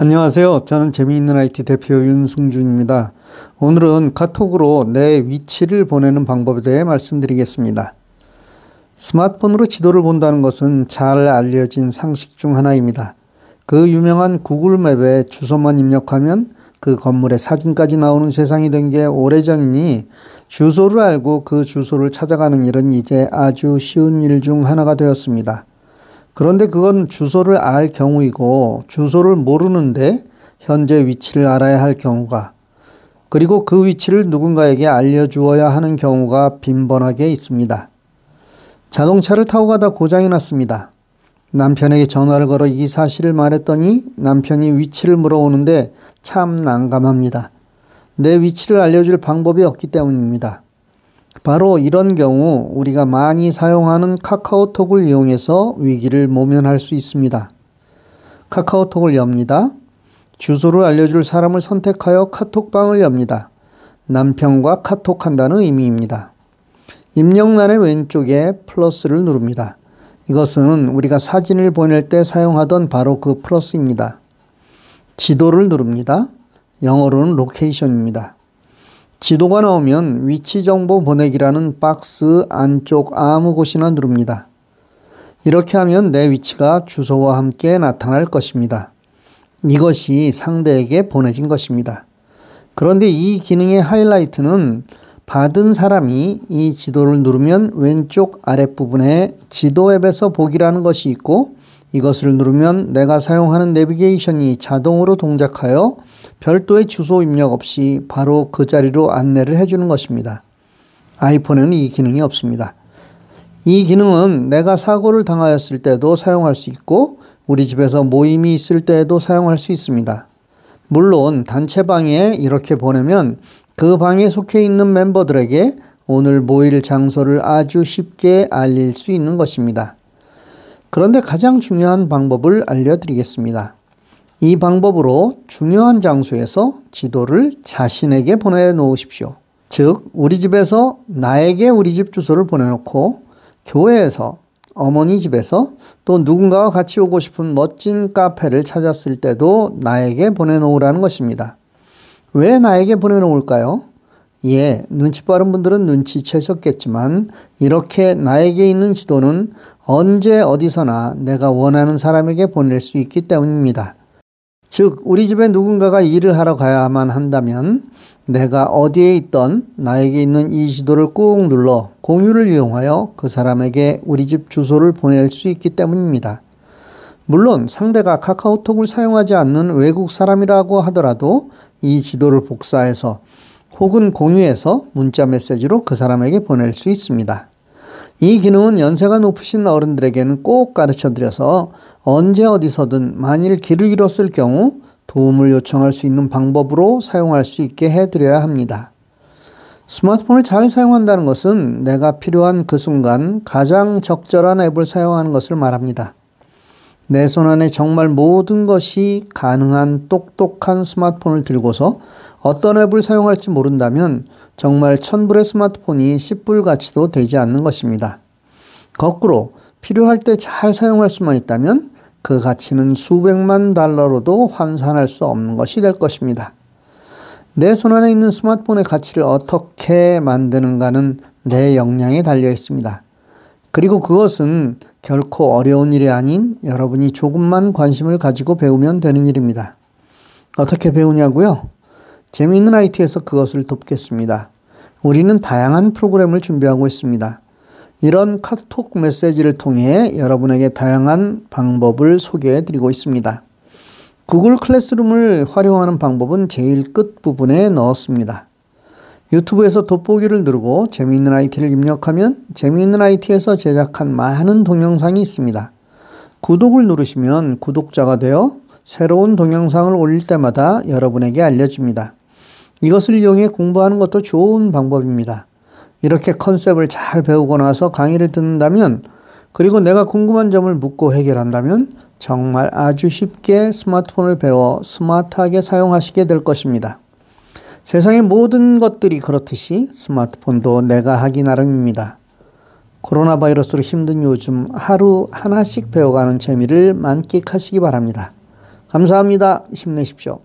안녕하세요. 저는 재미있는 IT 대표 윤승준입니다. 오늘은 카톡으로 내 위치를 보내는 방법에 대해 말씀드리겠습니다. 스마트폰으로 지도를 본다는 것은 잘 알려진 상식 중 하나입니다. 그 유명한 구글 맵에 주소만 입력하면 그 건물의 사진까지 나오는 세상이 된 게 오래전이니 주소를 알고 그 주소를 찾아가는 일은 이제 아주 쉬운 일 중 하나가 되었습니다. 그런데 그건 주소를 알 경우이고 주소를 모르는데 현재 위치를 알아야 할 경우가 그리고 그 위치를 누군가에게 알려주어야 하는 경우가 빈번하게 있습니다. 자동차를 타고 가다 고장이 났습니다. 남편에게 전화를 걸어 이 사실을 말했더니 남편이 위치를 물어오는데 참 난감합니다. 내 위치를 알려줄 방법이 없기 때문입니다. 바로 이런 경우 우리가 많이 사용하는 카카오톡을 이용해서 위기를 모면할 수 있습니다. 카카오톡을 엽니다. 주소를 알려줄 사람을 선택하여 카톡방을 엽니다. 남편과 카톡한다는 의미입니다. 입력란의 왼쪽에 플러스를 누릅니다. 이것은 우리가 사진을 보낼 때 사용하던 바로 그 플러스입니다. 지도를 누릅니다. 영어로는 location입니다. 지도가 나오면 위치 정보 보내기라는 박스 안쪽 아무 곳이나 누릅니다. 이렇게 하면 내 위치가 주소와 함께 나타날 것입니다. 이것이 상대에게 보내진 것입니다. 그런데 이 기능의 하이라이트는 받은 사람이 이 지도를 누르면 왼쪽 아랫부분에 지도 앱에서 보기라는 것이 있고 이것을 누르면 내가 사용하는 내비게이션이 자동으로 동작하여 별도의 주소 입력 없이 바로 그 자리로 안내를 해주는 것입니다. 아이폰에는 이 기능이 없습니다. 이 기능은 내가 사고를 당하였을 때도 사용할 수 있고 우리 집에서 모임이 있을 때에도 사용할 수 있습니다. 물론 단체방에 이렇게 보내면 그 방에 속해 있는 멤버들에게 오늘 모일 장소를 아주 쉽게 알릴 수 있는 것입니다. 그런데 가장 중요한 방법을 알려드리겠습니다. 이 방법으로 중요한 장소에서 지도를 자신에게 보내놓으십시오. 즉, 우리 집에서 나에게 우리 집 주소를 보내놓고 교회에서 어머니 집에서 또 누군가와 같이 오고 싶은 멋진 카페를 찾았을 때도 나에게 보내놓으라는 것입니다. 왜 나에게 보내놓을까요? 예, 눈치 빠른 분들은 눈치채셨겠지만 이렇게 나에게 있는 지도는 언제 어디서나 내가 원하는 사람에게 보낼 수 있기 때문입니다. 즉, 우리 집에 누군가가 일을 하러 가야만 한다면 내가 어디에 있던 나에게 있는 이 지도를 꾹 눌러 공유를 이용하여 그 사람에게 우리 집 주소를 보낼 수 있기 때문입니다. 물론 상대가 카카오톡을 사용하지 않는 외국 사람이라고 하더라도 이 지도를 복사해서 혹은 공유해서 문자 메시지로 그 사람에게 보낼 수 있습니다. 이 기능은 연세가 높으신 어른들에게는 꼭 가르쳐 드려서 언제 어디서든 만일 길을 잃었을 경우 도움을 요청할 수 있는 방법으로 사용할 수 있게 해 드려야 합니다. 스마트폰을 잘 사용한다는 것은 내가 필요한 그 순간 가장 적절한 앱을 사용하는 것을 말합니다. 내 손 안에 정말 모든 것이 가능한 똑똑한 스마트폰을 들고서 어떤 앱을 사용할지 모른다면 정말 천불의 스마트폰이 10불 가치도 되지 않는 것입니다. 거꾸로 필요할 때 잘 사용할 수만 있다면 그 가치는 수백만 달러로도 환산할 수 없는 것이 될 것입니다. 내 손 안에 있는 스마트폰의 가치를 어떻게 만드는가는 내 역량에 달려 있습니다. 그리고 그것은 결코 어려운 일이 아닌 여러분이 조금만 관심을 가지고 배우면 되는 일입니다. 어떻게 배우냐고요? 재미있는 IT에서 그것을 돕겠습니다. 우리는 다양한 프로그램을 준비하고 있습니다. 이런 카톡 메시지를 통해 여러분에게 다양한 방법을 소개해 드리고 있습니다. 구글 클래스룸을 활용하는 방법은 제일 끝 부분에 넣었습니다. 유튜브에서 돋보기를 누르고 재미있는 IT를 입력하면 재미있는 IT에서 제작한 많은 동영상이 있습니다. 구독을 누르시면 구독자가 되어 새로운 동영상을 올릴 때마다 여러분에게 알려집니다. 이것을 이용해 공부하는 것도 좋은 방법입니다. 이렇게 컨셉을 잘 배우고 나서 강의를 듣는다면 그리고 내가 궁금한 점을 묻고 해결한다면 정말 아주 쉽게 스마트폰을 배워 스마트하게 사용하시게 될 것입니다. 세상의 모든 것들이 그렇듯이 스마트폰도 내가 하기 나름입니다. 코로나 바이러스로 힘든 요즘 하루 하나씩 배워가는 재미를 만끽하시기 바랍니다. 감사합니다. 힘내십시오.